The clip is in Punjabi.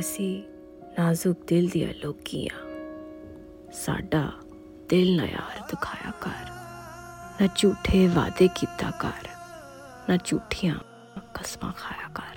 ਅਸੀਂ ਨਾਜ਼ੁਕ ਦਿਲ ਦੀਆਂ ਲੋਕੀਆਂ। ਸਾਡਾ ਦਿਲ ਨਾ ਯਾਰ ਦੁਖਾਇਆ ਕਰ। ਨਾ ਝੂਠੇ ਵਾਅਦੇ ਕੀਤਾ ਕਰ। ਨਾ ਝੂਠੀਆਂ ਕਸਮਾਂ ਖਾਇਆ ਕਰ।